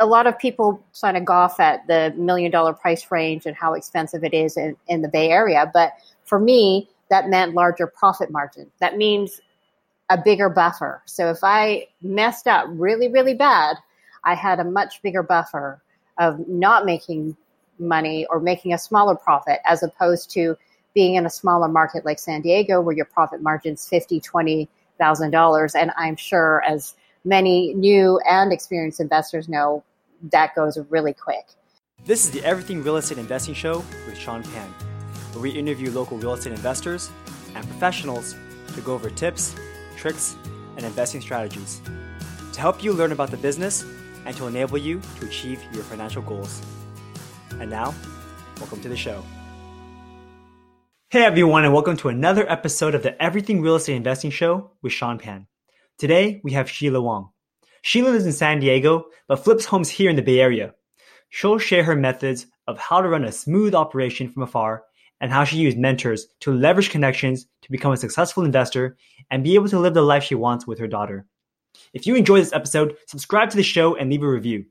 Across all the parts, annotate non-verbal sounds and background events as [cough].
a lot of people kind of golf at the million dollar price range and how expensive it is in, in the Bay Area. But for me, that meant larger profit margin. That means a bigger buffer. So if I messed up really, really bad, I had a much bigger buffer of not making money or making a smaller profit as opposed to being in a smaller market like San Diego where your profit margin's fifty, twenty thousand dollars. And I'm sure as many new and experienced investors know, that goes really quick. This is the Everything Real Estate Investing Show with Sean Pan, where we interview local real estate investors and professionals to go over tips, tricks, and investing strategies to help you learn about the business and to enable you to achieve your financial goals. And now, welcome to the show. Hey everyone, and welcome to another episode of the Everything Real Estate Investing Show with Sean Pan. Today, we have Sheila Wong. Sheila lives in San Diego, but flips homes here in the Bay Area. She'll share her methods of how to run a smooth operation from afar and how she used mentors to leverage connections to become a successful investor and be able to live the life she wants with her daughter. If you enjoy this episode, subscribe to the show and leave a review.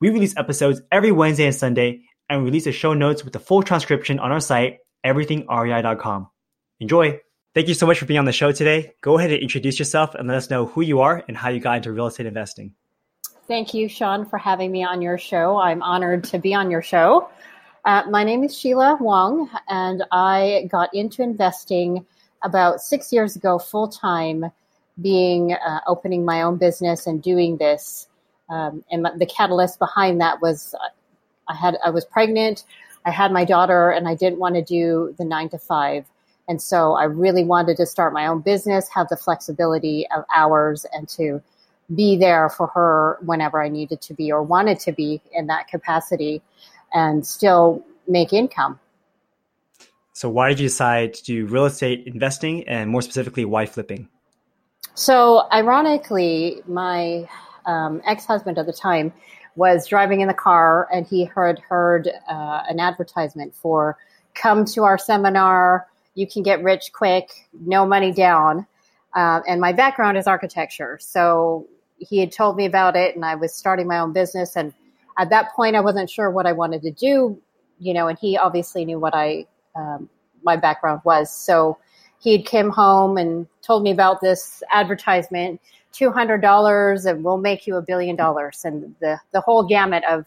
We release episodes every Wednesday and Sunday and release the show notes with the full transcription on our site, everythingrei.com. Enjoy! Thank you so much for being on the show today. Go ahead and introduce yourself and let us know who you are and how you got into real estate investing. Thank you, Sean, for having me on your show. I'm honored to be on your show. Uh, my name is Sheila Wong, and I got into investing about six years ago full time, being uh, opening my own business and doing this. Um, and the catalyst behind that was uh, I had I was pregnant, I had my daughter, and I didn't want to do the nine to five. And so I really wanted to start my own business, have the flexibility of hours, and to be there for her whenever I needed to be or wanted to be in that capacity and still make income. So, why did you decide to do real estate investing and more specifically, why flipping? So, ironically, my um, ex husband at the time was driving in the car and he had heard uh, an advertisement for come to our seminar you can get rich quick, no money down. Uh, and my background is architecture. So he had told me about it, and I was starting my own business. And at that point, I wasn't sure what I wanted to do, you know, and he obviously knew what I, um, my background was. So he had came home and told me about this advertisement $200 and we'll make you a billion dollars and the, the whole gamut of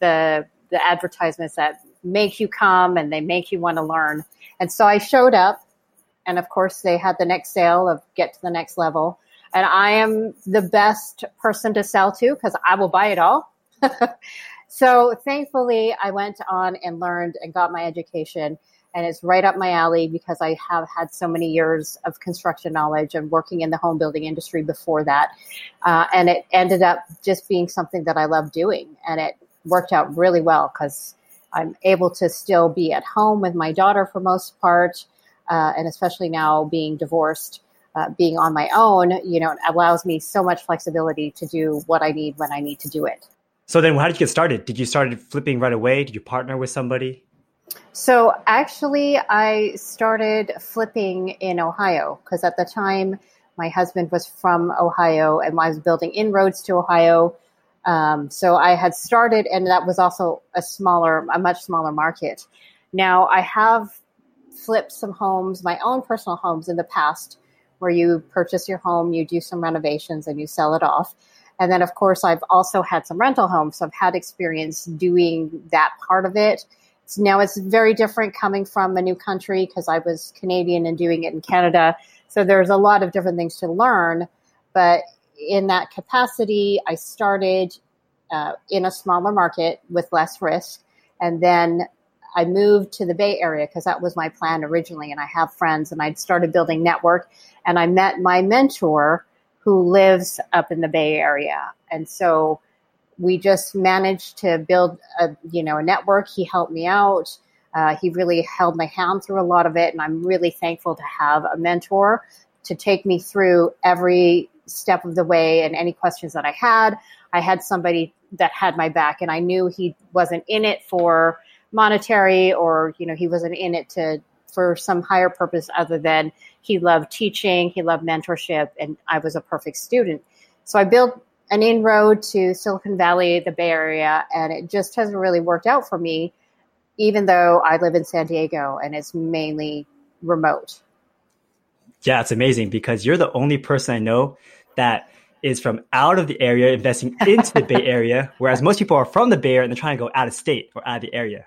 the the advertisements that make you come and they make you want to learn. And so I showed up, and of course, they had the next sale of get to the next level. And I am the best person to sell to because I will buy it all. [laughs] so thankfully, I went on and learned and got my education. And it's right up my alley because I have had so many years of construction knowledge and working in the home building industry before that. Uh, and it ended up just being something that I love doing. And it worked out really well because I'm able to still be at home with my daughter for most part, uh, and especially now being divorced, uh, being on my own, you know, it allows me so much flexibility to do what I need when I need to do it. So then, how did you get started? Did you start flipping right away? Did you partner with somebody? So actually, I started flipping in Ohio because at the time my husband was from Ohio and I was building inroads to Ohio um, so I had started, and that was also a smaller, a much smaller market. Now I have flipped some homes, my own personal homes in the past, where you purchase your home, you do some renovations, and you sell it off. And then, of course, I've also had some rental homes. So I've had experience doing that part of it. So now it's very different coming from a new country because I was Canadian and doing it in Canada. So there's a lot of different things to learn. But in that capacity, I started uh, in a smaller market with less risk. And then I moved to the Bay Area because that was my plan originally. And I have friends and I'd started building network. And I met my mentor who lives up in the Bay Area. And so we just managed to build a, you know, a network. He helped me out. Uh, he really held my hand through a lot of it. And I'm really thankful to have a mentor to take me through every step of the way and any questions that I had. I had somebody that had my back and I knew he wasn't in it for monetary or, you know, he wasn't in it to for some higher purpose other than he loved teaching, he loved mentorship, and I was a perfect student. So I built an inroad to Silicon Valley, the Bay Area, and it just hasn't really worked out for me, even though I live in San Diego and it's mainly remote. Yeah, it's amazing because you're the only person I know that is from out of the area investing into the Bay Area, [laughs] whereas most people are from the Bay Area and they're trying to go out of state or out of the area.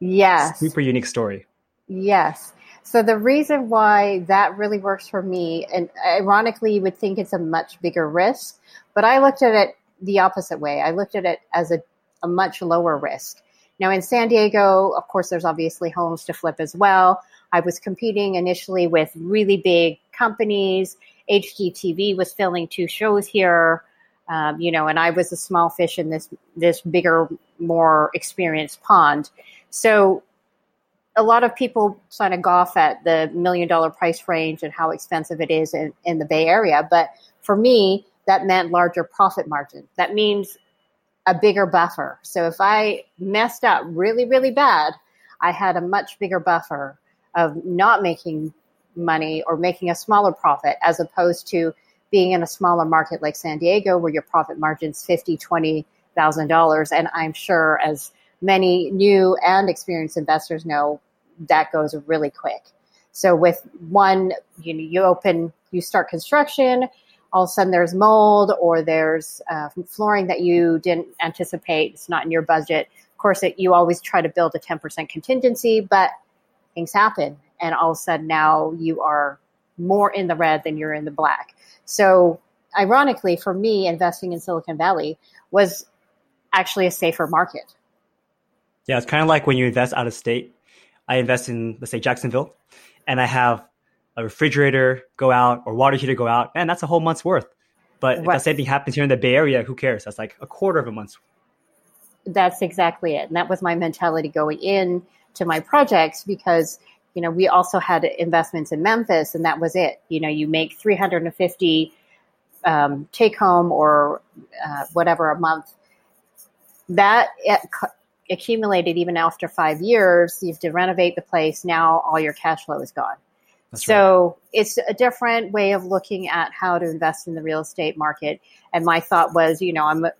Yes. Super unique story. Yes. So the reason why that really works for me, and ironically, you would think it's a much bigger risk, but I looked at it the opposite way. I looked at it as a, a much lower risk. Now, in San Diego, of course, there's obviously homes to flip as well. I was competing initially with really big companies. HGTV was filming two shows here, um, you know, and I was a small fish in this this bigger, more experienced pond. So, a lot of people kind of golf at the million dollar price range and how expensive it is in, in the Bay Area. But for me, that meant larger profit margin. That means a bigger buffer. So if I messed up really, really bad, I had a much bigger buffer of not making money or making a smaller profit as opposed to being in a smaller market like San Diego where your profit margin's fifty, twenty thousand dollars. And I'm sure as many new and experienced investors know, that goes really quick. So with one, you know, you open, you start construction, all of a sudden there's mold or there's uh, flooring that you didn't anticipate. It's not in your budget. Of course, it, you always try to build a 10% contingency, but things happen. And all of a sudden now you are more in the red than you're in the black. So, ironically, for me, investing in Silicon Valley was actually a safer market. Yeah, it's kind of like when you invest out of state. I invest in, let's say, Jacksonville, and I have a refrigerator go out or water heater go out, and that's a whole month's worth. But right. if the same thing happens here in the Bay Area, who cares? That's like a quarter of a month's. That's exactly it, and that was my mentality going in to my projects because you know we also had investments in Memphis, and that was it. You know, you make three hundred and fifty um, take home or uh, whatever a month. That accumulated even after five years. You have to renovate the place. Now all your cash flow is gone. That's so right. it's a different way of looking at how to invest in the real estate market. And my thought was, you know, I'm a,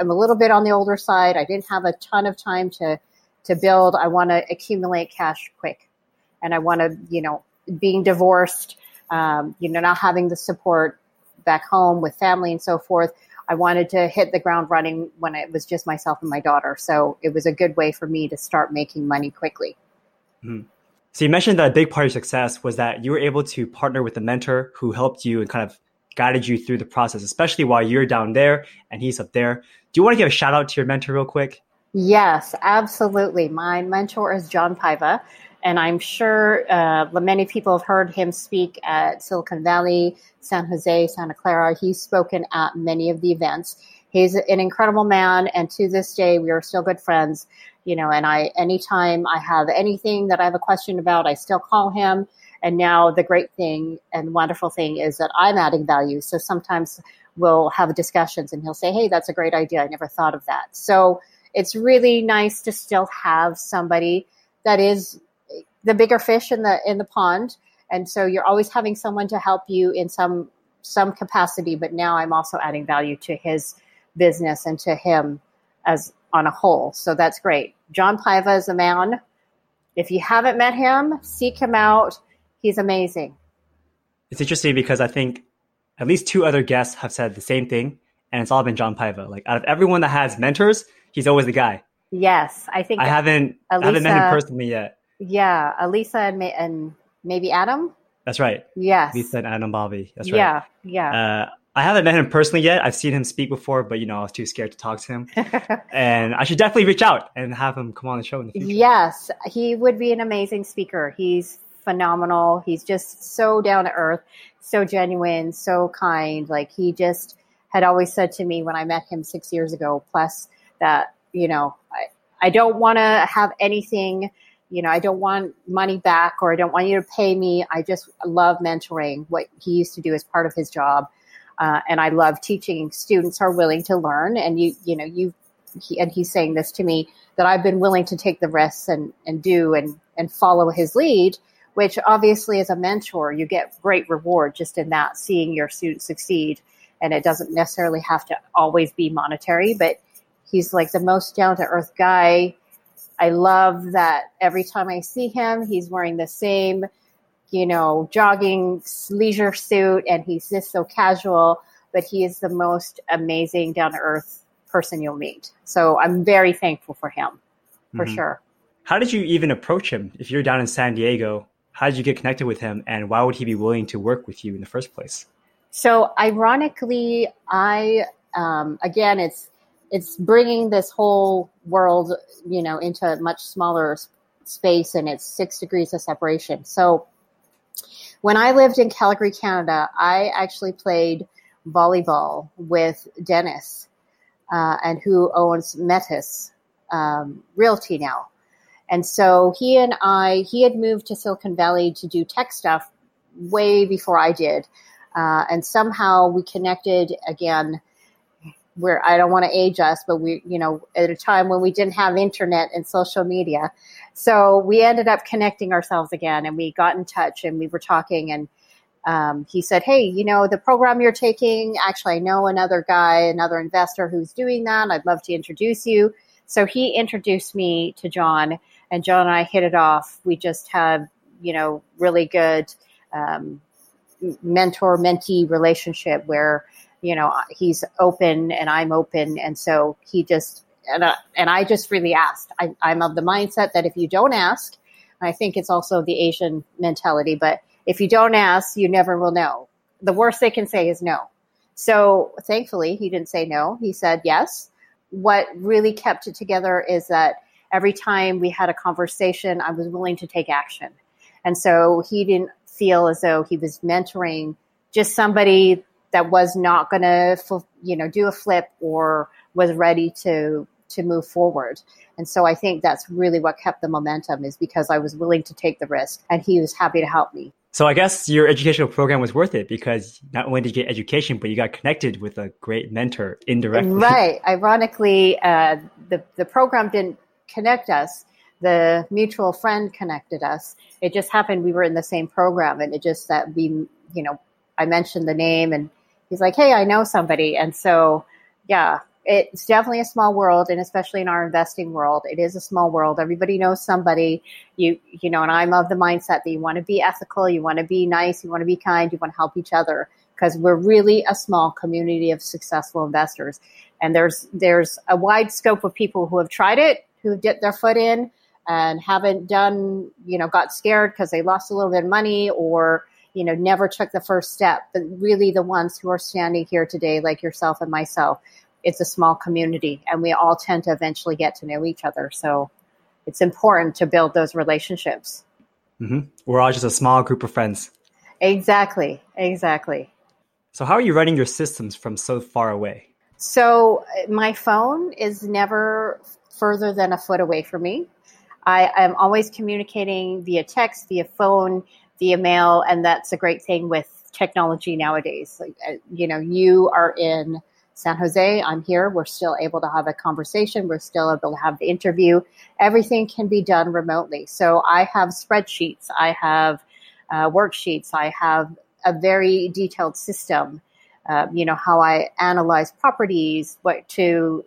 I'm a little bit on the older side. I didn't have a ton of time to to build. I want to accumulate cash quick, and I want to, you know, being divorced, um, you know, not having the support back home with family and so forth. I wanted to hit the ground running when it was just myself and my daughter. So it was a good way for me to start making money quickly. Mm-hmm. So you mentioned that a big part of your success was that you were able to partner with a mentor who helped you and kind of guided you through the process, especially while you're down there and he's up there. Do you want to give a shout out to your mentor real quick? Yes, absolutely. My mentor is John Paiva, and I'm sure uh, many people have heard him speak at Silicon Valley, San Jose, Santa Clara. He's spoken at many of the events. He's an incredible man, and to this day, we are still good friends you know, and I, anytime I have anything that I have a question about, I still call him. And now the great thing and wonderful thing is that I'm adding value. So sometimes we'll have discussions and he'll say, Hey, that's a great idea. I never thought of that. So it's really nice to still have somebody that is the bigger fish in the, in the pond. And so you're always having someone to help you in some, some capacity. But now I'm also adding value to his business and to him as on a whole. So that's great. John Paiva is a man. If you haven't met him, seek him out. He's amazing. It's interesting because I think at least two other guests have said the same thing, and it's all been John Paiva. Like out of everyone that has mentors, he's always the guy. Yes, I think I haven't I haven't met him personally yet. Yeah, Alisa and, and maybe Adam. That's right. Yes, Lisa and Adam Bobby. That's right. Yeah, yeah. Uh, I haven't met him personally yet. I've seen him speak before, but you know, I was too scared to talk to him. [laughs] and I should definitely reach out and have him come on the show in the future. Yes, he would be an amazing speaker. He's phenomenal. He's just so down to earth, so genuine, so kind. Like he just had always said to me when I met him six years ago, plus that, you know, I, I don't want to have anything, you know, I don't want money back or I don't want you to pay me. I just love mentoring what he used to do as part of his job uh, and I love teaching students are willing to learn. And you, you know, you, he, and he's saying this to me that I've been willing to take the risks and, and do and, and follow his lead, which obviously as a mentor, you get great reward just in that, seeing your students succeed and it doesn't necessarily have to always be monetary, but he's like the most down to earth guy. I love that every time I see him, he's wearing the same, you know, jogging leisure suit and he's just so casual, but he is the most amazing down to earth person you'll meet. So I'm very thankful for him, for mm-hmm. sure. How did you even approach him? If you're down in San Diego, how did you get connected with him and why would he be willing to work with you in the first place? So ironically, I, um, again, it's, it's bringing this whole world, you know, into a much smaller space and it's six degrees of separation. So when I lived in Calgary, Canada, I actually played volleyball with Dennis uh, and who owns Metis um, Realty now. And so he and I, he had moved to Silicon Valley to do tech stuff way before I did. Uh, and somehow we connected again where I don't want to age us, but we, you know, at a time when we didn't have internet and social media. So we ended up connecting ourselves again and we got in touch and we were talking and um, he said, Hey, you know, the program you're taking, actually, I know another guy, another investor who's doing that. I'd love to introduce you. So he introduced me to John, and John and I hit it off. We just had, you know, really good um, mentor mentee relationship where, you know, he's open and I'm open. And so he just, and I, and I just really asked. I, I'm of the mindset that if you don't ask, I think it's also the Asian mentality, but if you don't ask, you never will know. The worst they can say is no. So thankfully, he didn't say no. He said yes. What really kept it together is that every time we had a conversation, I was willing to take action. And so he didn't feel as though he was mentoring just somebody that was not going to, you know, do a flip or was ready to to move forward. And so I think that's really what kept the momentum is because I was willing to take the risk and he was happy to help me. So I guess your educational program was worth it because not only did you get education, but you got connected with a great mentor indirectly. Right. Ironically, uh, the the program didn't connect us. The mutual friend connected us. It just happened we were in the same program, and it just that we, you know, I mentioned the name, and he's like, "Hey, I know somebody," and so yeah, it's definitely a small world and especially in our investing world it is a small world. Everybody knows somebody. You you know and i'm of the mindset that you want to be ethical you want to be nice you want to be kind you want to help each other because we're really a small community of successful investors. And there's there's a wide scope of people who have tried it who dipped their foot in and haven't done you know got scared because they lost a little bit of money or you know never took the first step but really the ones who are standing here today like yourself and myself it's a small community and we all tend to eventually get to know each other. So it's important to build those relationships. Mm-hmm. We're all just a small group of friends. Exactly. Exactly. So, how are you running your systems from so far away? So, my phone is never further than a foot away from me. I am always communicating via text, via phone, via mail, and that's a great thing with technology nowadays. Like, uh, you know, you are in San Jose, I'm here. We're still able to have a conversation. We're still able to have the interview. Everything can be done remotely. So I have spreadsheets, I have uh, worksheets, I have a very detailed system. Uh, you know how I analyze properties, what to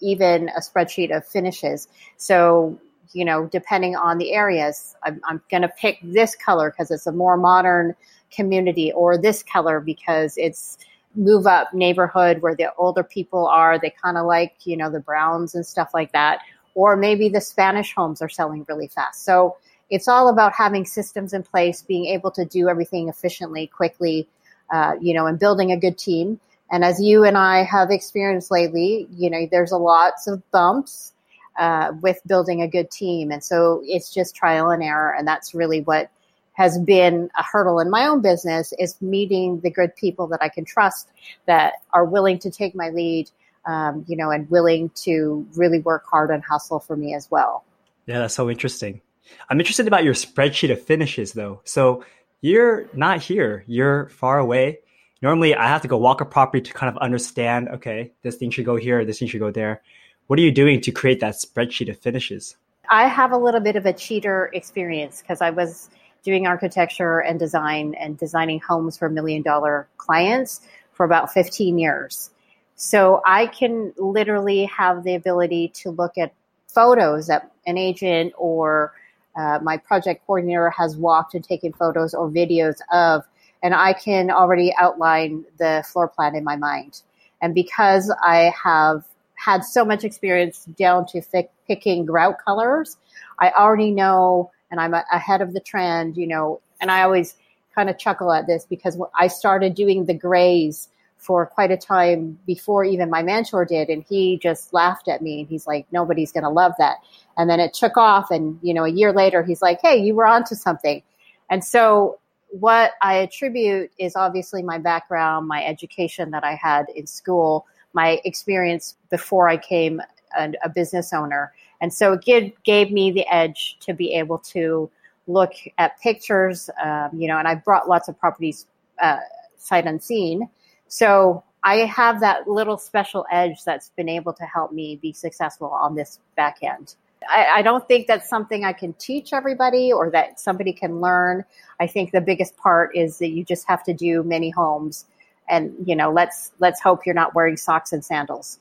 even a spreadsheet of finishes. So you know, depending on the areas, I'm, I'm going to pick this color because it's a more modern community, or this color because it's move up neighborhood where the older people are. They kind of like, you know, the browns and stuff like that. Or maybe the Spanish homes are selling really fast. So it's all about having systems in place, being able to do everything efficiently, quickly, uh, you know, and building a good team. And as you and I have experienced lately, you know, there's a lots of bumps uh, with building a good team. And so it's just trial and error. And that's really what has been a hurdle in my own business is meeting the good people that I can trust that are willing to take my lead, um, you know, and willing to really work hard and hustle for me as well. Yeah, that's so interesting. I'm interested about your spreadsheet of finishes though. So you're not here, you're far away. Normally I have to go walk a property to kind of understand, okay, this thing should go here, this thing should go there. What are you doing to create that spreadsheet of finishes? I have a little bit of a cheater experience because I was doing architecture and design and designing homes for million dollar clients for about 15 years. So I can literally have the ability to look at photos that an agent or uh, my project coordinator has walked and taken photos or videos of, and I can already outline the floor plan in my mind. And because I have had so much experience down to picking grout colors, I already know, and I'm a- ahead of the trend, you know, and I always kind of chuckle at this because I started doing the grays for quite a time before even my mentor did and he just laughed at me and he's like nobody's going to love that. And then it took off and you know a year later he's like hey you were onto something. And so what i attribute is obviously my background my education that i had in school my experience before i came a, a business owner and so it gave, gave me the edge to be able to look at pictures um, you know and i brought lots of properties uh, sight unseen so I have that little special edge that's been able to help me be successful on this back end. I, I, don't think that's something I can teach everybody or that somebody can learn. I think the biggest part is that you just have to do many homes, and you know, let's let's hope you're not wearing socks and sandals.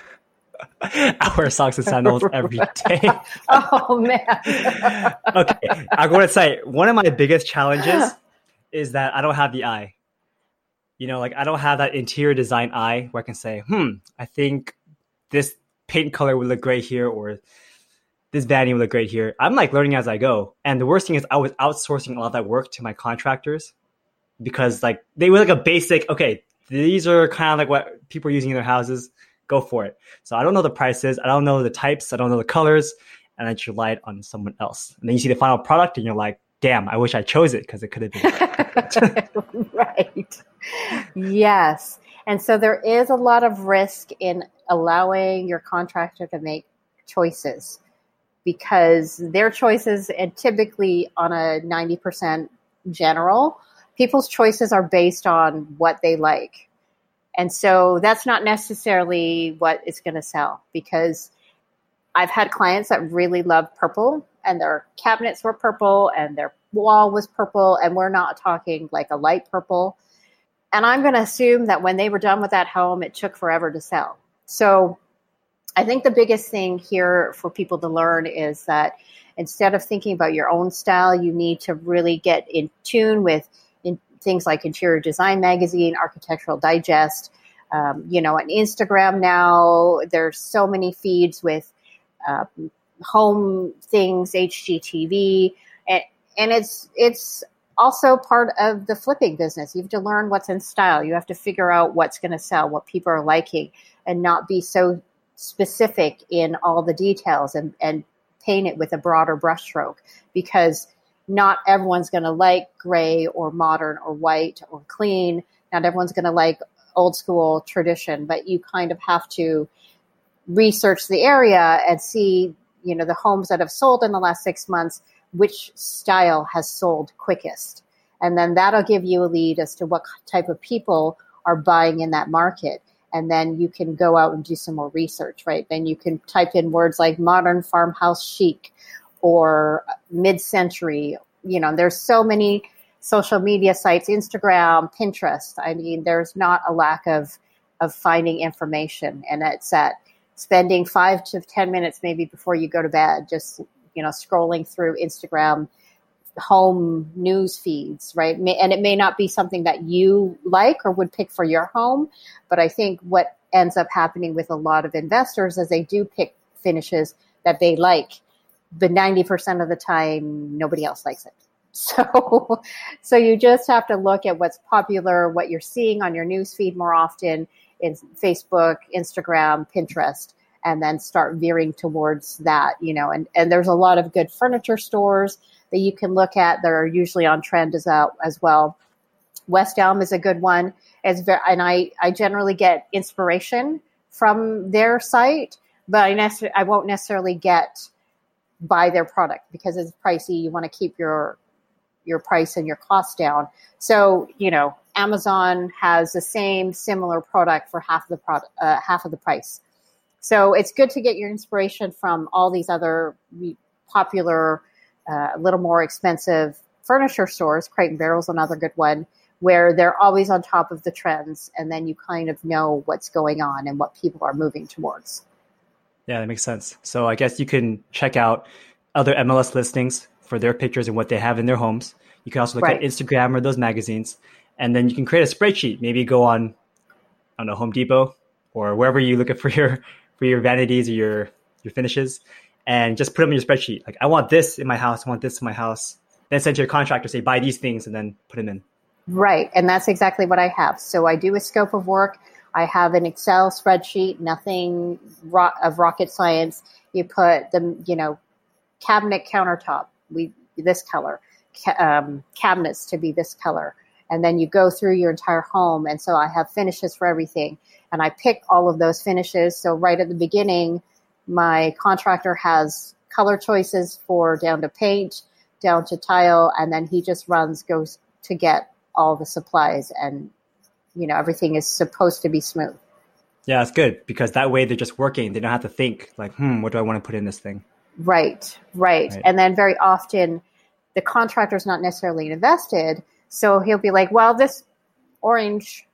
[laughs] I wear socks and sandals [laughs] every day. [laughs] oh man. okay, I'm going to say one of my biggest challenges is that I don't have the eye you know, like I don't have that interior design eye where I can say, hmm, I think this paint color would look great here or this vanity would look great here. I'm like learning as I go. And the worst thing is I was outsourcing a lot of that work to my contractors because like they were like a basic, okay, these are kind of like what people are using in their houses. Go for it. So I don't know the prices. I don't know the types. I don't know the colors. And I relied on someone else. And then you see the final product and you're like, damn, I wish I chose it because it could have been. [laughs] right. Yes. And so there is a lot of risk in allowing your contractor to make choices because their choices, and typically on a 90% general, people's choices are based on what they like. And so that's not necessarily what is going to sell because I've had clients that really love purple and their cabinets were purple and their wall was purple and we're not talking like a light purple and i'm going to assume that when they were done with that home it took forever to sell so i think the biggest thing here for people to learn is that instead of thinking about your own style you need to really get in tune with things like interior design magazine architectural digest um, you know on instagram now there's so many feeds with uh, home things, HGTV, and, and it's it's also part of the flipping business. You have to learn what's in style. You have to figure out what's going to sell, what people are liking, and not be so specific in all the details and, and paint it with a broader brushstroke because not everyone's going to like gray or modern or white or clean. Not everyone's going to like old school tradition, but you kind of have to research the area and see you know the homes that have sold in the last six months which style has sold quickest. And then that'll give you a lead as to what type of people are buying in that market. And then you can go out and do some more research right? Then you can type in words like modern farmhouse chic or mid-century you know there's so many social media sites instagram pinterest. I mean there's not a lack of of finding information. And it's at spending five to 10 minutes maybe before you go to bed, just, you know, scrolling through Instagram home news feeds, right? And it may not be something that you like or would pick for your home, but I think what ends up happening with a lot of investors is they do pick finishes that they like, but 90% of the time, nobody else likes it. [laughs] So, so you just have to look at what's popular, what you're seeing on your news feed more often, in Facebook, Instagram, Pinterest, and then start veering towards that, you know, and, and there's a lot of good furniture stores that you can look at that are usually on trend as, uh, as well. West Elm is a good one. It's very, and I, I generally get inspiration from their site, but I, nece- I won't necessarily get buy their product because it's pricey. You want to keep your your price and your cost down. So, you know, Amazon has the same similar product for half of the product, uh, half of the price. So it's good to get your inspiration from all these other popular, uh, a little more expensive furniture stores. Crate and Barrel is another good one where they're always on top of the trends and then you kind of know what's going on and what people are moving towards. Yeah, that makes sense. So I guess you can check out other MLS listings for their pictures and what they have in their homes. You can also look right. at Instagram or those magazines, and then you can create a spreadsheet. Maybe go on, I don't know, Home Depot or wherever you look at [laughs] for your for your vanities or your your finishes, and just put them in your spreadsheet. Like I want this in my house. I want this in my house. Then send to your contractor, say buy these things, and then put them in. Right, and that's exactly what I have. So I do a scope of work. I have an Excel spreadsheet, nothing ro- of rocket science. You put the, you know, cabinet countertop, we this color, ca- um, cabinets to be this color, and then you go through your entire home. And so I have finishes for everything, and I pick all of those finishes. So right at the beginning, my contractor has color choices for down to paint, down to tile, and then he just runs goes to get all the supplies and you know everything is supposed to be smooth. Yeah it's good because that way they're just working. They don't have to think like hmm what do i want to put in this thing? Right right, right. and then very often the contractor's not necessarily invested so he'll be like well this orange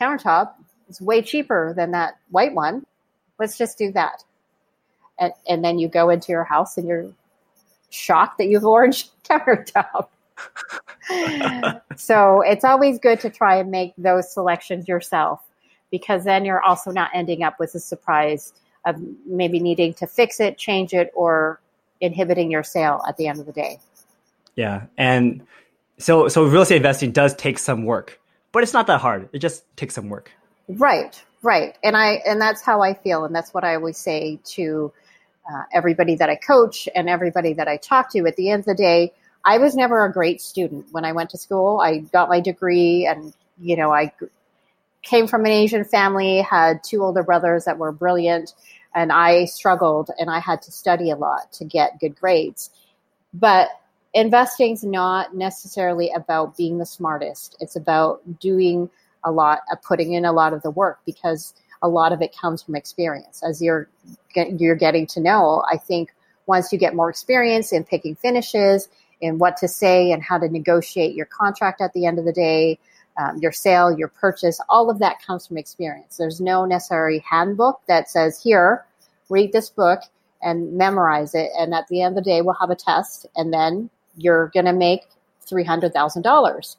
countertop is way cheaper than that white one. Let's just do that. And, and then you go into your house and you're shocked that you have orange [laughs] countertop [laughs] so it's always good to try and make those selections yourself because then you're also not ending up with a surprise of maybe needing to fix it, change it, or inhibiting your sale at the end of the day. Yeah. And so so real estate investing does take some work, but it's not that hard. It just takes some work. Right, right. And I and that's how I feel and that's what I always say to uh, everybody that I coach and everybody that I talk to at the end of the day, I was never a great student when I went to school. I got my degree and, you know, I came from an Asian family, had two older brothers that were brilliant, and I struggled and I had to study a lot to get good grades. But investing's not necessarily about being the smartest. It's about doing a lot, of putting in a lot of the work because a lot of it comes from experience. As you're you're getting to know, I think once you get more experience in picking finishes in what to say and how to negotiate your contract at the end of the day, um, your sale, your purchase, all of that comes from experience. There's no necessary handbook that says, here, read this book and memorize it. And at the end of the day, we'll have a test and then you're going to make $300,000.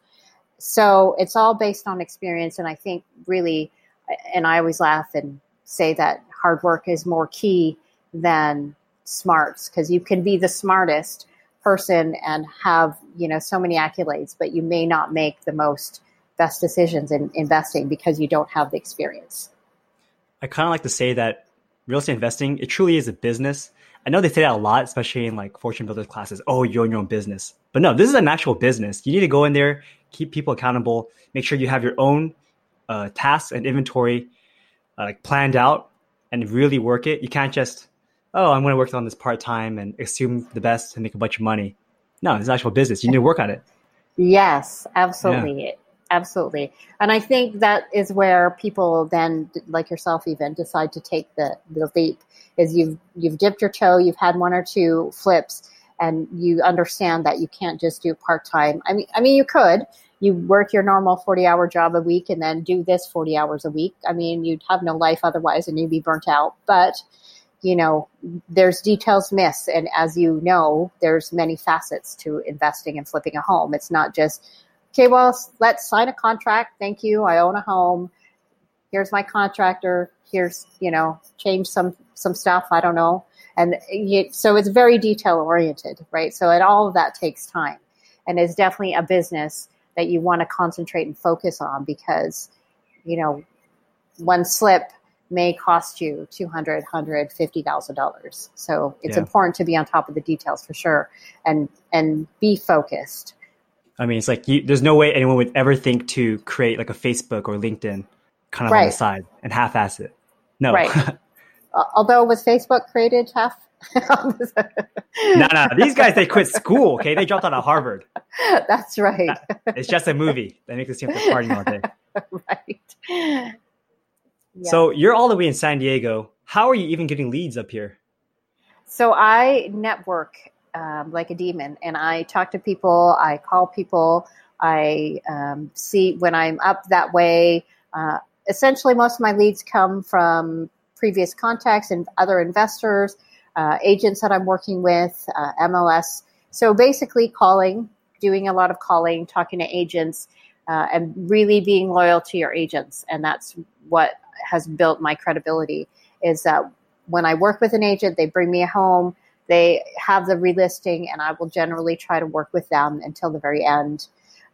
So it's all based on experience. And I think really, and I always laugh and say that hard work is more key than smarts because you can be the smartest person and have you know so many accolades but you may not make the most best decisions in investing because you don't have the experience. I kind of like to say that real estate investing it truly is a business. I know they say that a lot especially in like fortune builders classes. Oh you own your own business. But no this is an actual business. You need to go in there keep people accountable make sure you have your own uh, tasks and inventory uh, like planned out and really work it. You can't just oh, I'm going to work on this part time and assume the best and make a bunch of money. No, it's actual business. You need to work on it. Yes, absolutely. Yeah. Absolutely. And I think that is where people then, like yourself, even decide to take the, the leap is you've, you've dipped your toe, you've had one or two flips and you understand that you can't just do part time. I mean, I mean, you could, you work your normal 40 hour job a week and then do this 40 hours a week. I mean, you'd have no life otherwise and you'd be burnt out, but you know, there's details miss. And as you know, there's many facets to investing and flipping a home. It's not just, okay, well, let's sign a contract. Thank you. I own a home. Here's my contractor. Here's, you know, change some, some stuff. I don't know. And so it's very detail oriented, right? So it, all of that takes time and is definitely a business that you want to concentrate and focus on because, you know, one slip may cost you two hundred, hundred, fifty thousand dollars. So it's yeah. important to be on top of the details for sure, and and be focused. I mean, it's like you, there's no way anyone would ever think to create like a Facebook or LinkedIn kind of right. on the side and half-ass it. No, right. [laughs] Although was Facebook created half? [laughs] no, no, these guys they quit school. Okay, they dropped out of Harvard. That's right. It's just a movie. They make it seem like they're partying all day. [laughs] right. So you're all the way in San Diego. How are you even getting leads up here? So I network um, like a demon, and I talk to people. I call people I um, see when I'm up that way. Uh, essentially, most of my leads come from previous contacts and other investors, uh, agents that I'm working with, uh, MLS. So basically, calling, doing a lot of calling, talking to agents, uh, and really being loyal to your agents. And that's what has built my credibility. Is that when I work with an agent, they bring me home, they have the relisting, and I will generally try to work with them until the very end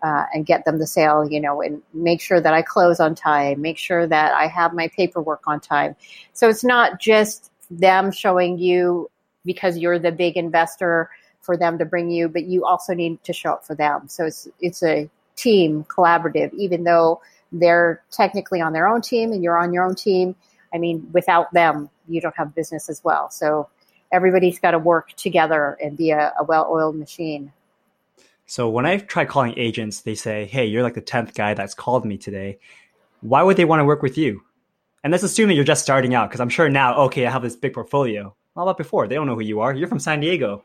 uh, and get them the sale, you know, and make sure that I close on time, make sure that I have my paperwork on time. So it's not just them showing you because you're the big investor for them to bring you, but you also need to show up for them. So it's it's a team collaborative, even though they're technically on their own team and you're on your own team. I mean, without them, you don't have business as well. So everybody's got to work together and be a, a well-oiled machine. So when I try calling agents, they say, "Hey, you're like the tenth guy that's called me today. Why would they want to work with you?" And let's assume that you're just starting out, because I'm sure now, okay, I have this big portfolio. How about before? They don't know who you are. You're from San Diego.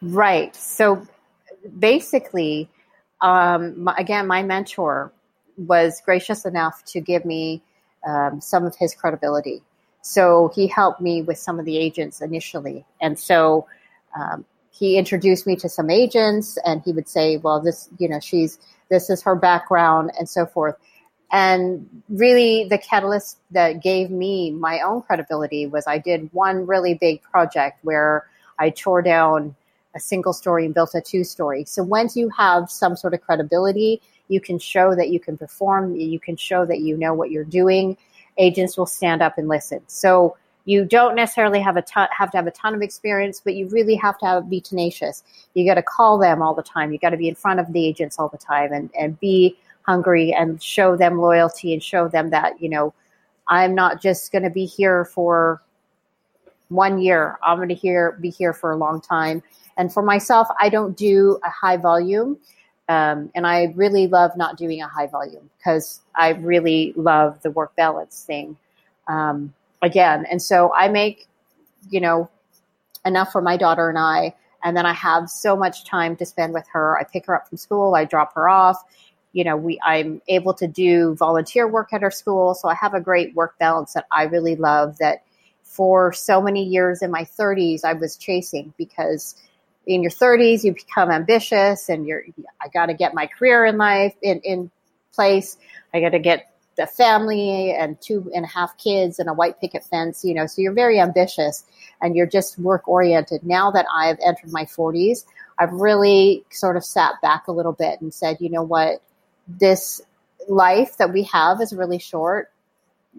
Right. So basically, um, my, again, my mentor was gracious enough to give me um, some of his credibility. So he helped me with some of the agents initially. And so um, he introduced me to some agents and he would say, well, this, you know, she's, this is her background and so forth. And really, the catalyst that gave me my own credibility was I did one really big project where I tore down a single story and built a two story. So once you have some sort of credibility, you can show that you can perform, you can show that you know what you're doing. Agents will stand up and listen. So you don't necessarily have a ton, have to have a ton of experience, but you really have to have, be tenacious. You got to call them all the time. You got to be in front of the agents all the time and, and be hungry and show them loyalty and show them that, you know, I'm not just going to be here for one year. I'm going to here be here for a long time. And for myself, I don't do a high volume. Um, and I really love not doing a high volume because I really love the work balance thing. Um, again. And so I make, you know, enough for my daughter and I. And then I have so much time to spend with her. I pick her up from school, I drop her off. You know, we I'm able to do volunteer work at her school. So I have a great work balance that I really love that for so many years in my 30s I was chasing because in your 30s you become ambitious and you're I got to get my career in life in in place. I got to get the family and two and a half kids and a white picket fence, you know, so you're very ambitious and you're just work oriented. Now that I've entered my 40s, I've really sort of sat back a little bit and said, you know what, this life that we have is really short.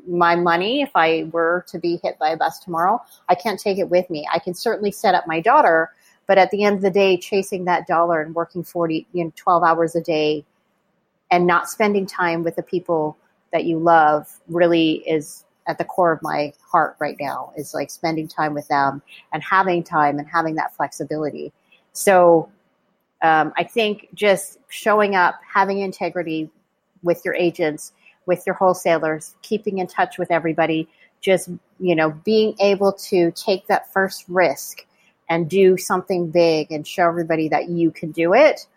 My money, if I were to be hit by a bus tomorrow, I can't take it with me. I can certainly set up my daughter, but at the end of the day, chasing that dollar and working 40, you know, 12 hours a day and not spending time with the people that you love really is at the core of my heart right now is like spending time with them and having time and having that flexibility. So um, I think just showing up, having integrity with your agents, with your wholesalers, keeping in touch with everybody, just you know being able to take that first risk and do something big and show everybody that you can do it.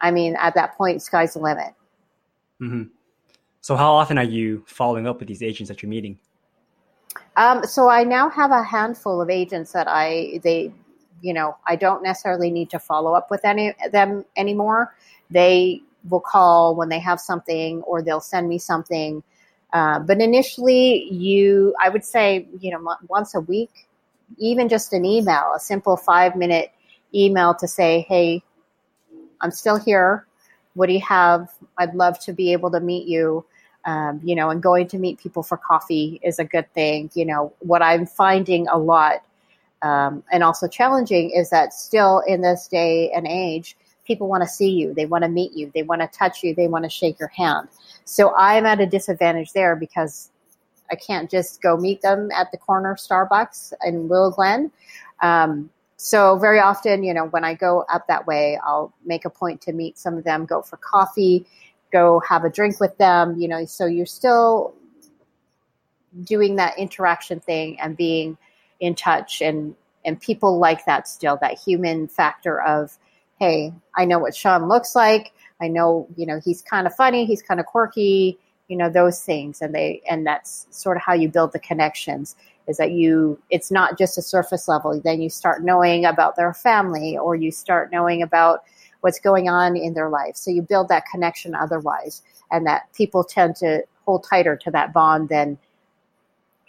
I mean, at that point, sky's the limit. Mm-hmm. So, how often are you following up with these agents that you're meeting? Um, so, I now have a handful of agents that I they, you know, I don't necessarily need to follow up with any them anymore. They will call when they have something, or they'll send me something. Uh, but initially, you, I would say, you know, once a week, even just an email, a simple five minute email to say, hey, I'm still here what do you have? I'd love to be able to meet you. Um, you know, and going to meet people for coffee is a good thing. You know, what I'm finding a lot um, and also challenging is that still in this day and age, people want to see you, they want to meet you, they want to touch you, they want to shake your hand. So I'm at a disadvantage there because I can't just go meet them at the corner Starbucks in Willow Glen. Um, so very often, you know, when I go up that way, I'll make a point to meet some of them, go for coffee, go have a drink with them, you know, so you're still doing that interaction thing and being in touch and and people like that still that human factor of hey, I know what Sean looks like. I know, you know, he's kind of funny, he's kind of quirky, you know, those things. And they, and that's sort of how you build the connections is that you, it's not just a surface level. Then you start knowing about their family or you start knowing about what's going on in their life. So you build that connection otherwise. And that people tend to hold tighter to that bond than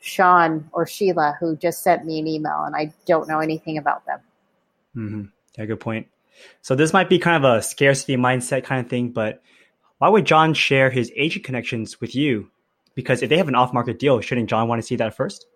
Sean or Sheila, who just sent me an email and I don't know anything about them. Mm-hmm. Yeah, good point. So this might be kind of a scarcity mindset kind of thing, but why would John share his agent connections with you? Because if they have an off-market deal, shouldn't John want to see that first?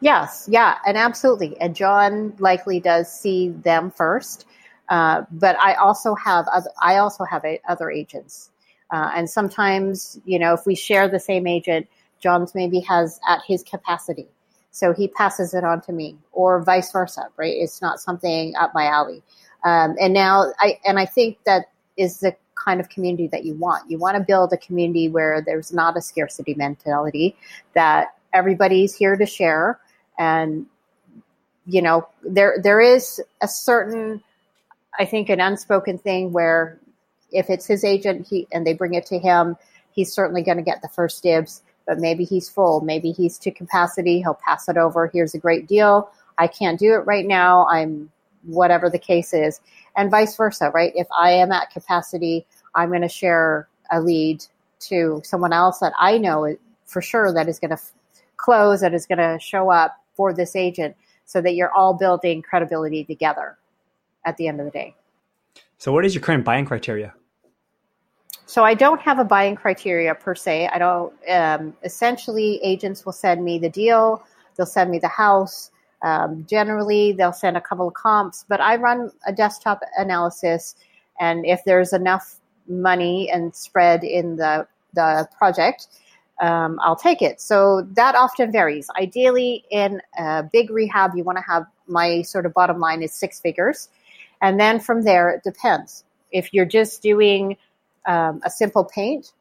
Yes, yeah, and absolutely. And John likely does see them first. Uh, but I also have other, I also have a, other agents, uh, and sometimes you know if we share the same agent, John's maybe has at his capacity, so he passes it on to me, or vice versa. Right? It's not something up my alley. Um, and now I and I think that is the kind of community that you want. You want to build a community where there's not a scarcity mentality, that everybody's here to share, and you know there there is a certain I think an unspoken thing where if it's his agent he and they bring it to him, he's certainly going to get the first dibs. But maybe he's full, maybe he's to capacity. He'll pass it over. Here's a great deal. I can't do it right now. I'm whatever the case is, and vice versa, right? If I am at capacity, I'm going to share a lead to someone else that I know for sure that is going to f- close, that is going to show up for this agent, so that you're all building credibility together at the end of the day. So, what is your current buying criteria? So, I don't have a buying criteria per se. I don't. Um, essentially, agents will send me the deal. They'll send me the house. Um, generally, they'll send a couple of comps, but I run a desktop analysis, and if there's enough money and spread in the the project, um, I'll take it. So that often varies. Ideally, in a big rehab, you want to have my sort of bottom line is six figures, and then from there it depends. If you're just doing um, a simple paint,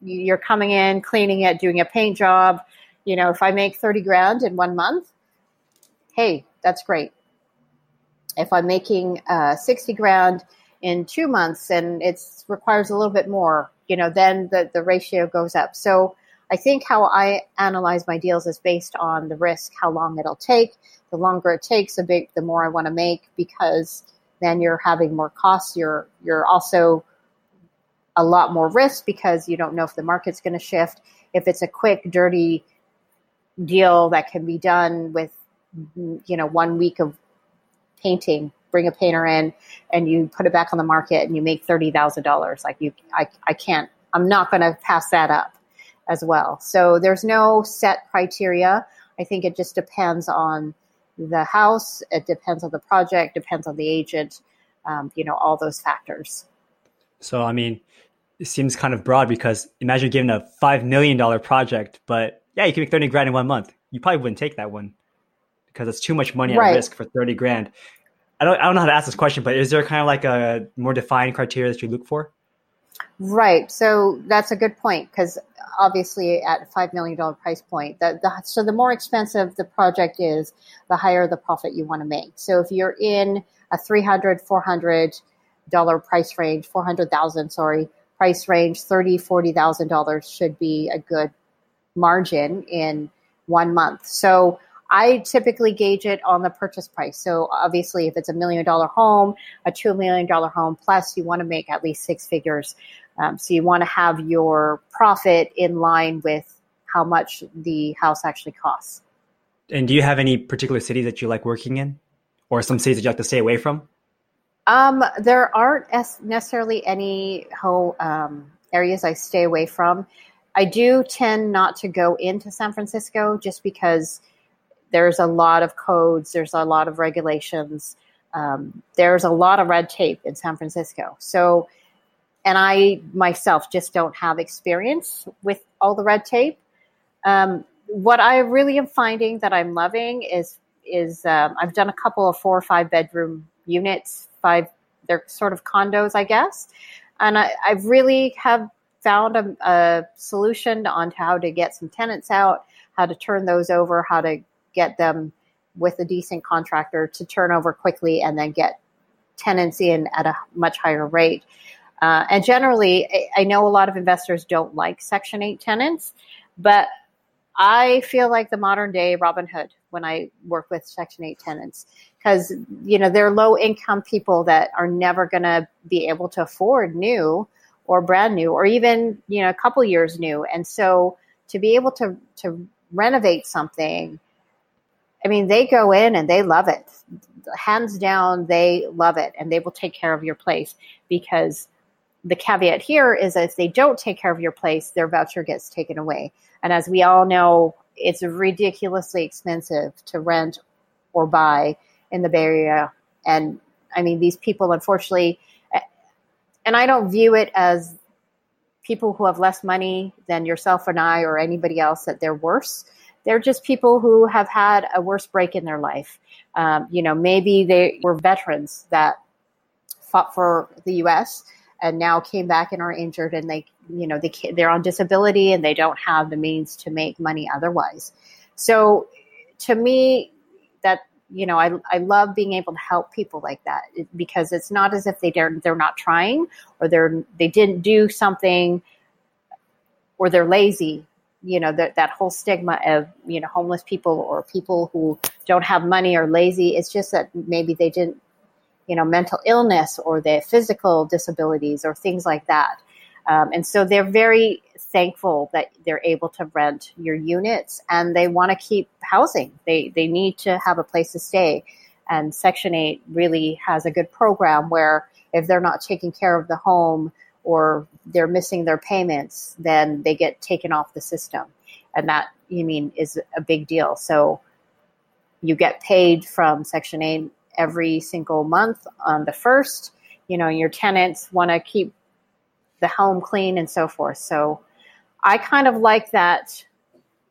you're coming in, cleaning it, doing a paint job. You know, if I make thirty grand in one month, hey, that's great. If I'm making uh, 60 grand in two months and it requires a little bit more, you know, then the, the ratio goes up. So I think how I analyze my deals is based on the risk, how long it'll take. The longer it takes, the big, the more I want to make because then you're having more costs. You're you're also a lot more risk because you don't know if the market's going to shift. If it's a quick, dirty deal that can be done with you know one week of painting bring a painter in and you put it back on the market and you make $30,000 like you I, I can't I'm not going to pass that up as well so there's no set criteria I think it just depends on the house it depends on the project depends on the agent um, you know all those factors so I mean it seems kind of broad because imagine giving a $5 million project but yeah you can make 30 grand in one month you probably wouldn't take that one because it's too much money at right. risk for 30 grand. I don't, I don't know how to ask this question, but is there kind of like a more defined criteria that you look for? Right. So that's a good point because obviously at a $5 million price point, the, the, so the more expensive the project is, the higher the profit you want to make. So if you're in a 300, 400 dollar price range, 400,000, sorry, price range, 30, $40,000 should be a good margin in one month. So I typically gauge it on the purchase price. So obviously, if it's a million dollar home, a two million dollar home plus, you want to make at least six figures. Um, so you want to have your profit in line with how much the house actually costs. And do you have any particular cities that you like working in, or some cities that you like to stay away from? Um, there aren't necessarily any home um, areas I stay away from. I do tend not to go into San Francisco just because there's a lot of codes, there's a lot of regulations, um, there's a lot of red tape in San Francisco. So, and I myself just don't have experience with all the red tape. Um, what I really am finding that I'm loving is is um, I've done a couple of four or five bedroom units, five they're sort of condos, I guess, and I, I really have found a, a solution on how to get some tenants out, how to turn those over, how to get them with a decent contractor to turn over quickly and then get tenants in at a much higher rate. Uh, and generally, I, I know a lot of investors don't like Section 8 tenants, but I feel like the modern day Robin Hood when I work with Section 8 tenants because you know they're low income people that are never going to be able to afford new or brand new or even you know a couple years new and so to be able to to renovate something I mean they go in and they love it hands down they love it and they will take care of your place because the caveat here is that if they don't take care of your place their voucher gets taken away and as we all know, it's ridiculously expensive to rent or buy in the Bay Area. And I mean, these people, unfortunately, and I don't view it as people who have less money than yourself and I or anybody else that they're worse. They're just people who have had a worse break in their life. Um, you know, maybe they were veterans that fought for the U.S. and now came back and are injured, and they you know they they're on disability and they don't have the means to make money otherwise. So to me, that you know I I love being able to help people like that because it's not as if they they're they're not trying or they're they didn't do something or they're lazy you know that that whole stigma of you know homeless people or people who don't have money or lazy it's just that maybe they didn't you know mental illness or their physical disabilities or things like that um, and so they're very thankful that they're able to rent your units and they want to keep housing. They, they need to have a place to stay. And Section 8 really has a good program where if they're not taking care of the home or they're missing their payments, then they get taken off the system. And that, you mean, is a big deal. So you get paid from Section 8 every single month on the first. You know, your tenants want to keep the home clean and so forth. So I kind of like that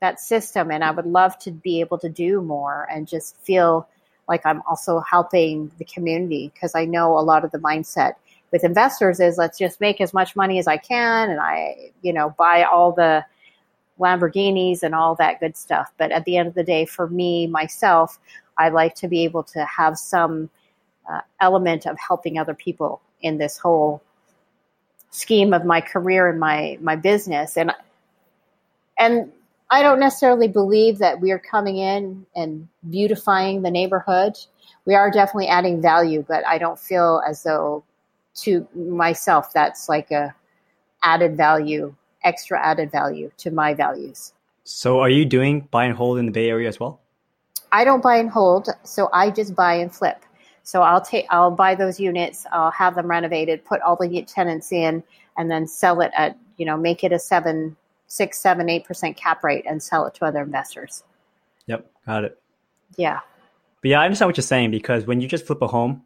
that system and I would love to be able to do more and just feel like I'm also helping the community because I know a lot of the mindset with investors is let's just make as much money as I can and I, you know, buy all the Lamborghinis and all that good stuff. But at the end of the day, for me, myself, I like to be able to have some uh, element of helping other people in this whole scheme of my career and my my business and and I don't necessarily believe that we are coming in and beautifying the neighborhood. We are definitely adding value, but I don't feel as though to myself that's like a added value, extra added value to my values. So are you doing buy and hold in the Bay Area as well? I don't buy and hold, so I just buy and flip. So I'll take, I'll buy those units, I'll have them renovated, put all the tenants in, and then sell it at, you know, make it a seven, six, seven, eight percent cap rate and sell it to other investors. Yep, got it. Yeah. But yeah, I understand what you're saying because when you just flip a home,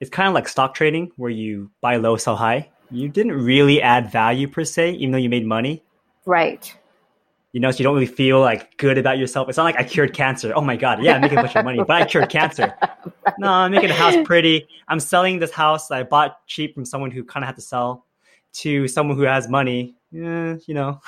it's kind of like stock trading where you buy low, sell high. You didn't really add value per se, even though you made money. Right you know, so you don't really feel like good about yourself. It's not like I cured cancer. Oh my God. Yeah, I'm making a bunch of money, but I cured cancer. [laughs] No, I'm making the house pretty. I'm selling this house that I bought cheap from someone who kind of had to sell to someone who has money. Eh, you know.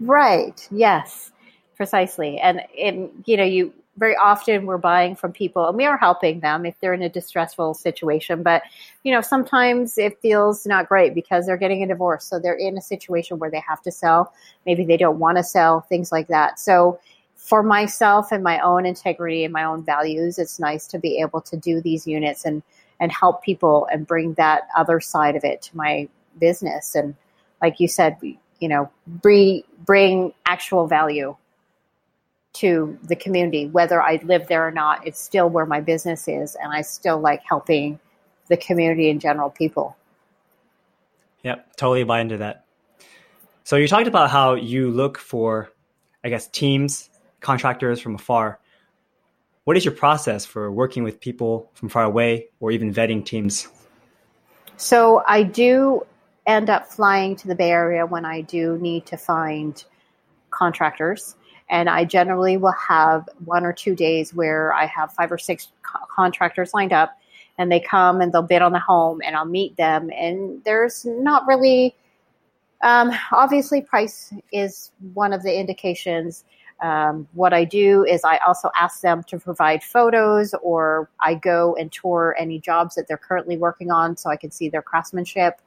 Right. Yes. Precisely. And, and, you know, you, very often we're buying from people and we are helping them if they're in a distressful situation but you know sometimes it feels not great because they're getting a divorce so they're in a situation where they have to sell. Maybe they don't want to sell things like that. So for myself and my own integrity and my own values it's nice to be able to do these units and and help people and bring that other side of it to my business. And like you said you know bring bring actual value to the community, whether I live there or not. It's still where my business is, and I still like helping the community in general, people. Yep, totally buy into that. So you talked about how you look for, I guess, teams, contractors from afar. What is your process for working with people from far away or even vetting teams? So I do end up flying to the Bay Area when I do need to find contractors. And I generally will have one or two days where I have five or six co- contractors lined up and they come and they'll bid on the home and I'll meet them. And there's not really, um, obviously, price is one of the indications. Um, what I do is I also ask them to provide photos, or I go and tour any jobs that they're currently working on so I can see their craftsmanship.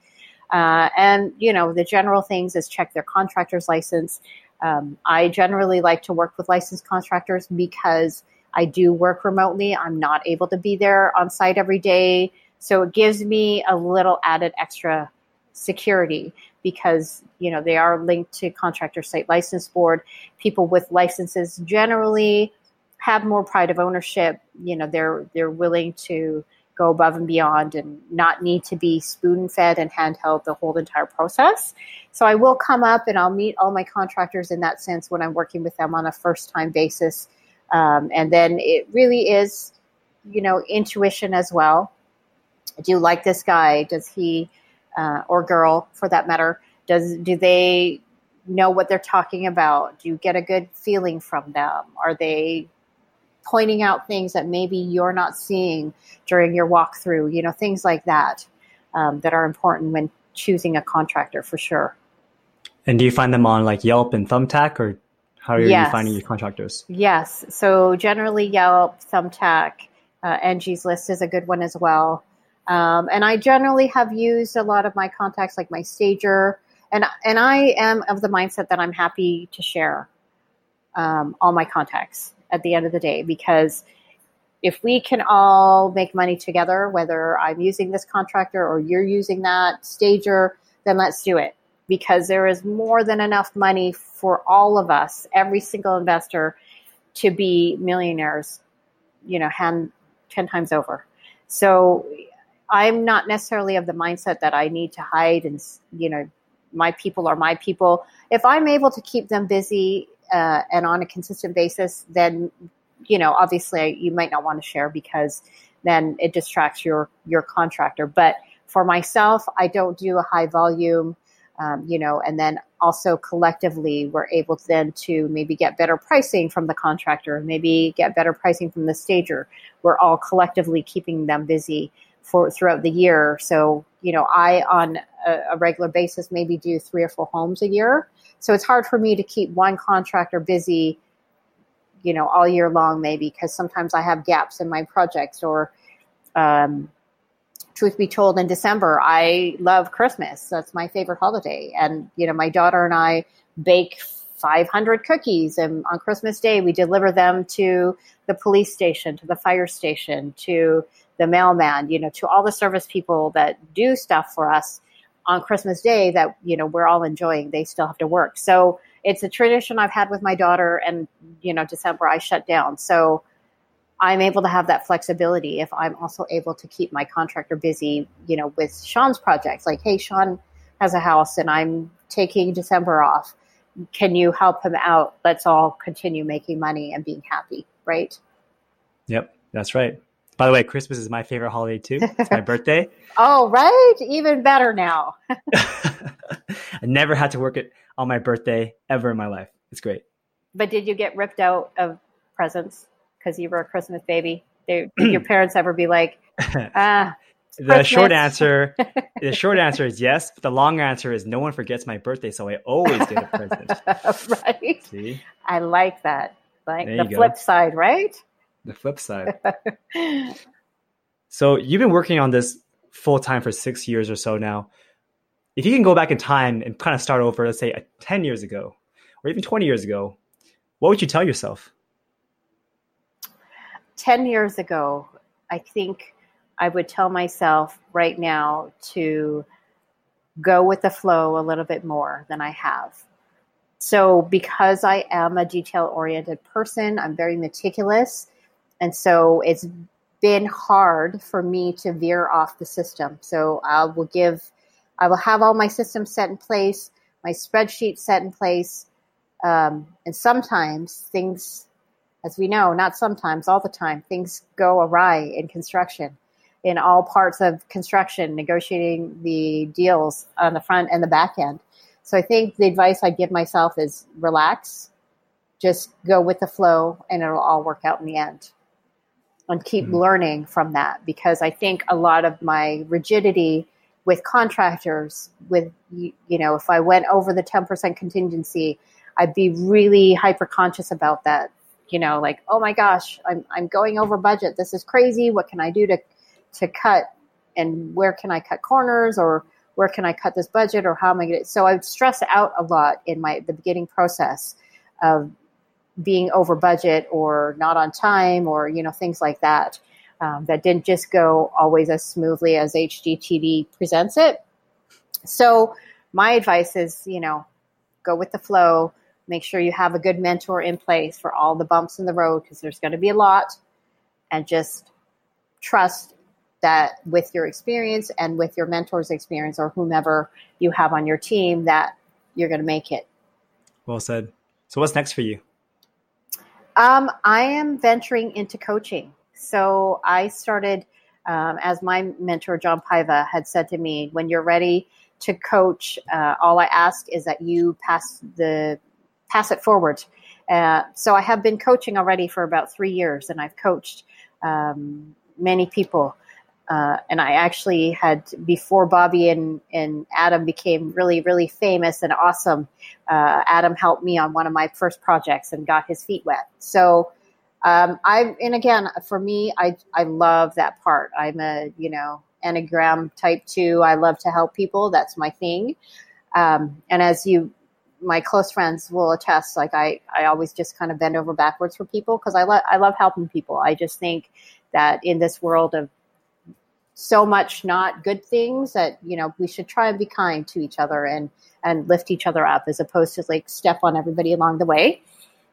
Uh, and, you know, the general things is check their contractor's license. Um, I generally like to work with licensed contractors because I do work remotely. I'm not able to be there on site every day. So it gives me a little added extra security because you know they are linked to contractor state license board people with licenses generally have more pride of ownership you know they're they're willing to go above and beyond and not need to be spoon fed and handheld the whole entire process. So i will come up and i'll meet all my contractors in that sense when i'm working with them on a first time basis. Um, and then it really is you know intuition as well. Do you like this guy. Does he uh, or girl for that matter does do they know what they're talking about? Do you get a good feeling from them? Are they pointing out things that maybe you're not seeing during your walkthrough you know things like that um, that are important when choosing a contractor for sure. And do you find them on like yelp and thumbtack or how are yes. you finding your contractors? Yes. So generally yelp thumbtack uh, angie's list is a good one as well. Um, and I generally have used a lot of my contacts, like my stager, and and I am of the mindset that I'm happy to share um, all my contacts at the end of the day because if we can all make money together, whether I'm using this contractor or you're using that stager, then let's do it because there is more than enough money for all of us, every single investor, to be millionaires, you know, hand 10 times over. So I'm not necessarily of the mindset that I need to hide and, you know, my people are my people. If I'm able to keep them busy uh, and on a consistent basis, then, you know, obviously you might not want to share because then it distracts your, your contractor. But for myself, I don't do a high volume, um, you know, and then also collectively we're able then to maybe get better pricing from the contractor, maybe get better pricing from the stager. We're all collectively keeping them busy for throughout the year. So, you know, I on a, a, regular basis maybe do three or four homes a year. So it's hard for me to keep one contractor busy, you know, all year long maybe because sometimes I have gaps in my projects or um, truth be told in December I love Christmas. That's my favorite holiday and you know, my daughter and I bake 500 cookies and on Christmas day we deliver them to the police station, to the fire station, to the mailman, you know, to all the service people that do stuff for us on Christmas Day that, you know, we're all enjoying. They still have to work. So it's a tradition I've had with my daughter and, you know, December I shut down. So I'm able to have that flexibility if I'm also able to keep my contractor busy, you know, with Sean's projects. Like, hey, Sean has a house and I'm taking December off. Can you help him out? Let's all continue making money and being happy, right? Yep, that's right. By the way, Christmas is my favorite holiday too. It's my birthday. [laughs] oh, right. Even better now. [laughs] I never had to work it on my birthday ever in my life. It's great. But did you get ripped out of presents because you were a Christmas baby? [clears throat] Did your parents ever be like, [laughs] ah, the Christmas. short answer the short answer is yes but the long answer is no one forgets my birthday so i always get a present right see i like that like there the flip side right the flip side. [laughs] so you've been working on this full time for six years or so now. If you can go back in time and kind of start over, let's say uh, 10 years ago or even 20 years ago, what would you tell yourself? 10 years ago, I think I would tell myself right now to go with the flow a little bit more than I have. So, because I am a detail oriented person, I'm very meticulous. And so it's been hard for me to veer off the system. So I will give, I will have all my systems set in place, my spreadsheet set in place. Um, and sometimes things, as we know, not sometimes, all the time, things go awry in construction, in all parts of construction, negotiating the deals on the front and the back end. So I think the advice I give myself is relax, just go with the flow, and it'll all work out in the end and keep mm-hmm. learning from that because I think a lot of my rigidity with contractors with you know if I went over the 10% contingency I'd be really hyper conscious about that. You know, like, oh my gosh, I'm, I'm going over budget. This is crazy. What can I do to, to cut and where can I cut corners or where can I cut this budget or how am I going to? So I would stress out a lot in my the beginning process of being over budget or not on time or you know things like that. Um, that didn't just go always as smoothly as HGTV presents it. So my advice is, you know, go with the flow. Make sure you have a good mentor in place for all the bumps in the road because there's going to be a lot, and just trust that with your experience and with your mentor's experience or whomever you have on your team that you're going to make it. Well said. So what's next for you? Um, I am venturing into coaching. So I started, um, as my mentor John Paiva had said to me, when you're ready to coach, uh, all I ask is that you pass the pass it forward. Uh, so I have been coaching already for about three years, and I've coached um, many people. Uh, and I actually had before Bobby and, and Adam became really really famous and awesome. Uh, Adam helped me on one of my first projects and got his feet wet. So um, I and again for me, I I love that part. I'm a you know Enneagram type two. I love to help people. That's my thing. Um, and as you my close friends will attest like I, I always just kind of bend over backwards for people because I, love I love helping people. I just think that in this world of so much not good things that you know we should try and be kind to each other and and lift each other up as opposed to like step on everybody along the way.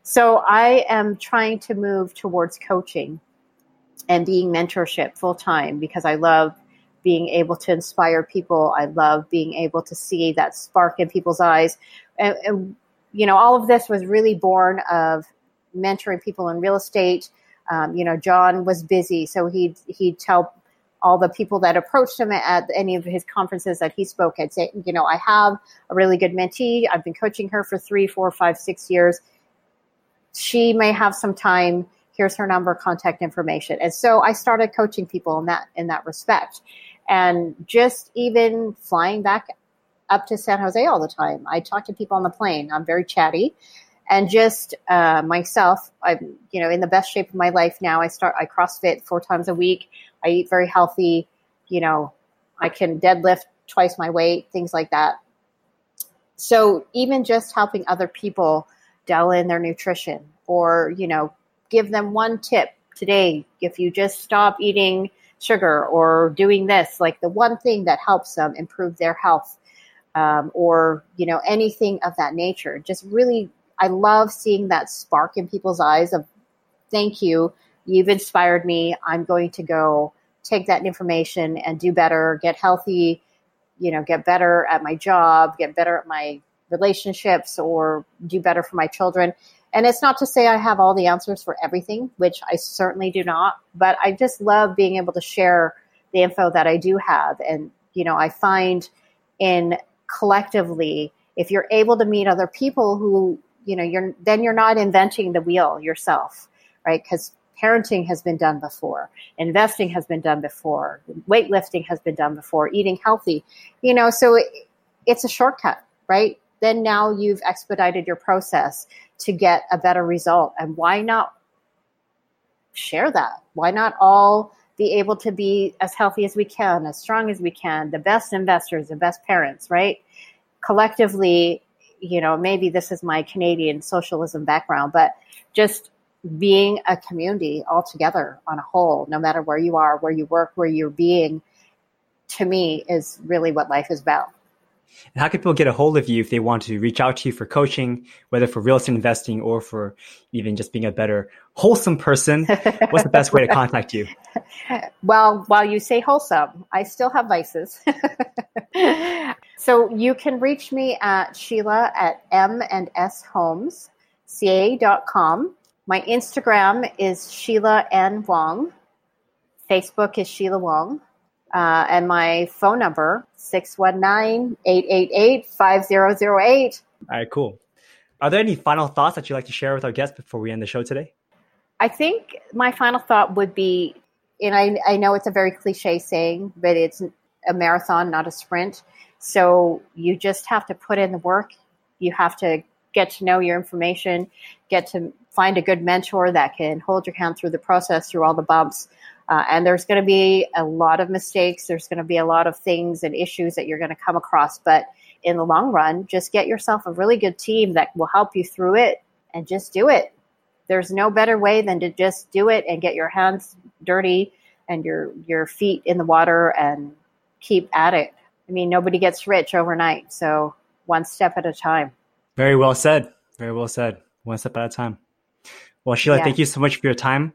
So i am trying to move towards coaching and being mentorship full time because i love being able to inspire people. I love being able to see that spark in people's eyes. And, and you know all of this was really born of mentoring people in real estate. Um, you know john was busy so he'd he'd tell all the people that approached him at any of his conferences that he spoke at say, you know, I have a really good mentee. I've been coaching her for three, four, five, six years. She may have some time. Here's her number, contact information. And so I started coaching people in that in that respect. And just even flying back up to San Jose all the time. I talk to people on the plane. I'm very chatty and just uh, myself i'm you know in the best shape of my life now i start i crossfit four times a week i eat very healthy you know i can deadlift twice my weight things like that so even just helping other people dial in their nutrition or you know give them one tip today if you just stop eating sugar or doing this like the one thing that helps them improve their health um, or you know anything of that nature just really I love seeing that spark in people's eyes of thank you. You've inspired me. I'm going to go take that information and do better, get healthy, you know, get better at my job, get better at my relationships or do better for my children. And it's not to say I have all the answers for everything, which I certainly do not, but I just love being able to share the info that I do have. And, you know, I find in collectively, if you're able to meet other people who you know you're then you're not inventing the wheel yourself right because parenting has been done before investing has been done before weightlifting has been done before eating healthy you know so it, it's a shortcut right? Then now you've expedited your process to get a better result and why not share that? Why not all be able to be as healthy as we can as strong as we can the best investors the best parents right? Collectively you know, maybe this is my Canadian socialism background, but just being a community all together on a whole, no matter where you are, where you work, where you're being, to me is really what life is about. And how can people get a hold of you if they want to reach out to you for coaching, whether for real estate investing or for even just being a better wholesome person? [laughs] What's the best way to contact you? Well, while you say wholesome, I still have vices. [laughs] so you can reach me at Sheila at M and S Homes, ca.com. My Instagram is Sheila N. Wong. Facebook is Sheila Wong. Uh, and my phone number, 619-888-5008. All right, cool. Are there any final thoughts that you'd like to share with our guests before we end the show today? I think my final thought would be, and I, I know it's a very cliche saying, but it's a marathon, not a sprint. So you just have to put in the work. You have to get to know your information, get to find a good mentor that can hold your hand through the process, through all the bumps. Uh, and there's going to be a lot of mistakes. There's going to be a lot of things and issues that you're going to come across. But in the long run, just get yourself a really good team that will help you through it and just do it. There's no better way than to just do it and get your hands dirty and your your feet in the water and keep at it. I mean, nobody gets rich overnight, so one step at a time. Very well said. Very well said. One step at a time. Well, Sheila, yeah. thank you so much for your time.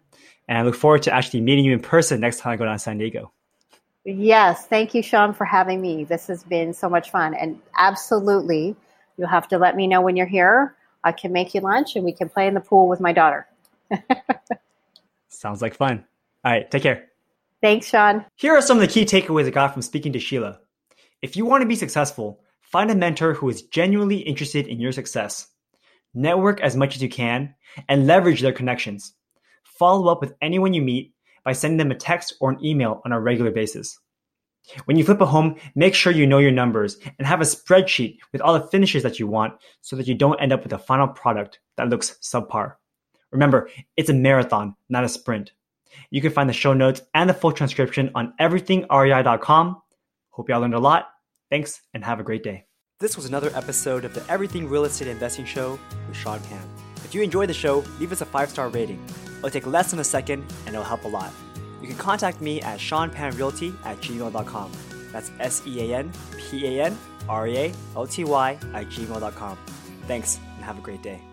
And I look forward to actually meeting you in person next time I go down to San Diego. Yes. Thank you, Sean, for having me. This has been so much fun. And absolutely, you'll have to let me know when you're here. I can make you lunch and we can play in the pool with my daughter. [laughs] Sounds like fun. All right. Take care. Thanks, Sean. Here are some of the key takeaways I got from speaking to Sheila. If you want to be successful, find a mentor who is genuinely interested in your success. Network as much as you can and leverage their connections. Follow up with anyone you meet by sending them a text or an email on a regular basis. When you flip a home, make sure you know your numbers and have a spreadsheet with all the finishes that you want so that you don't end up with a final product that looks subpar. Remember, it's a marathon, not a sprint. You can find the show notes and the full transcription on everythingrei.com. Hope y'all learned a lot. Thanks and have a great day. This was another episode of the Everything Real Estate Investing Show with Sean Pan. If you enjoyed the show, leave us a five star rating. It'll take less than a second and it'll help a lot. You can contact me at seanpanrealty at gmail.com. That's S E A N P A N R E A L T Y at gmail.com. Thanks and have a great day.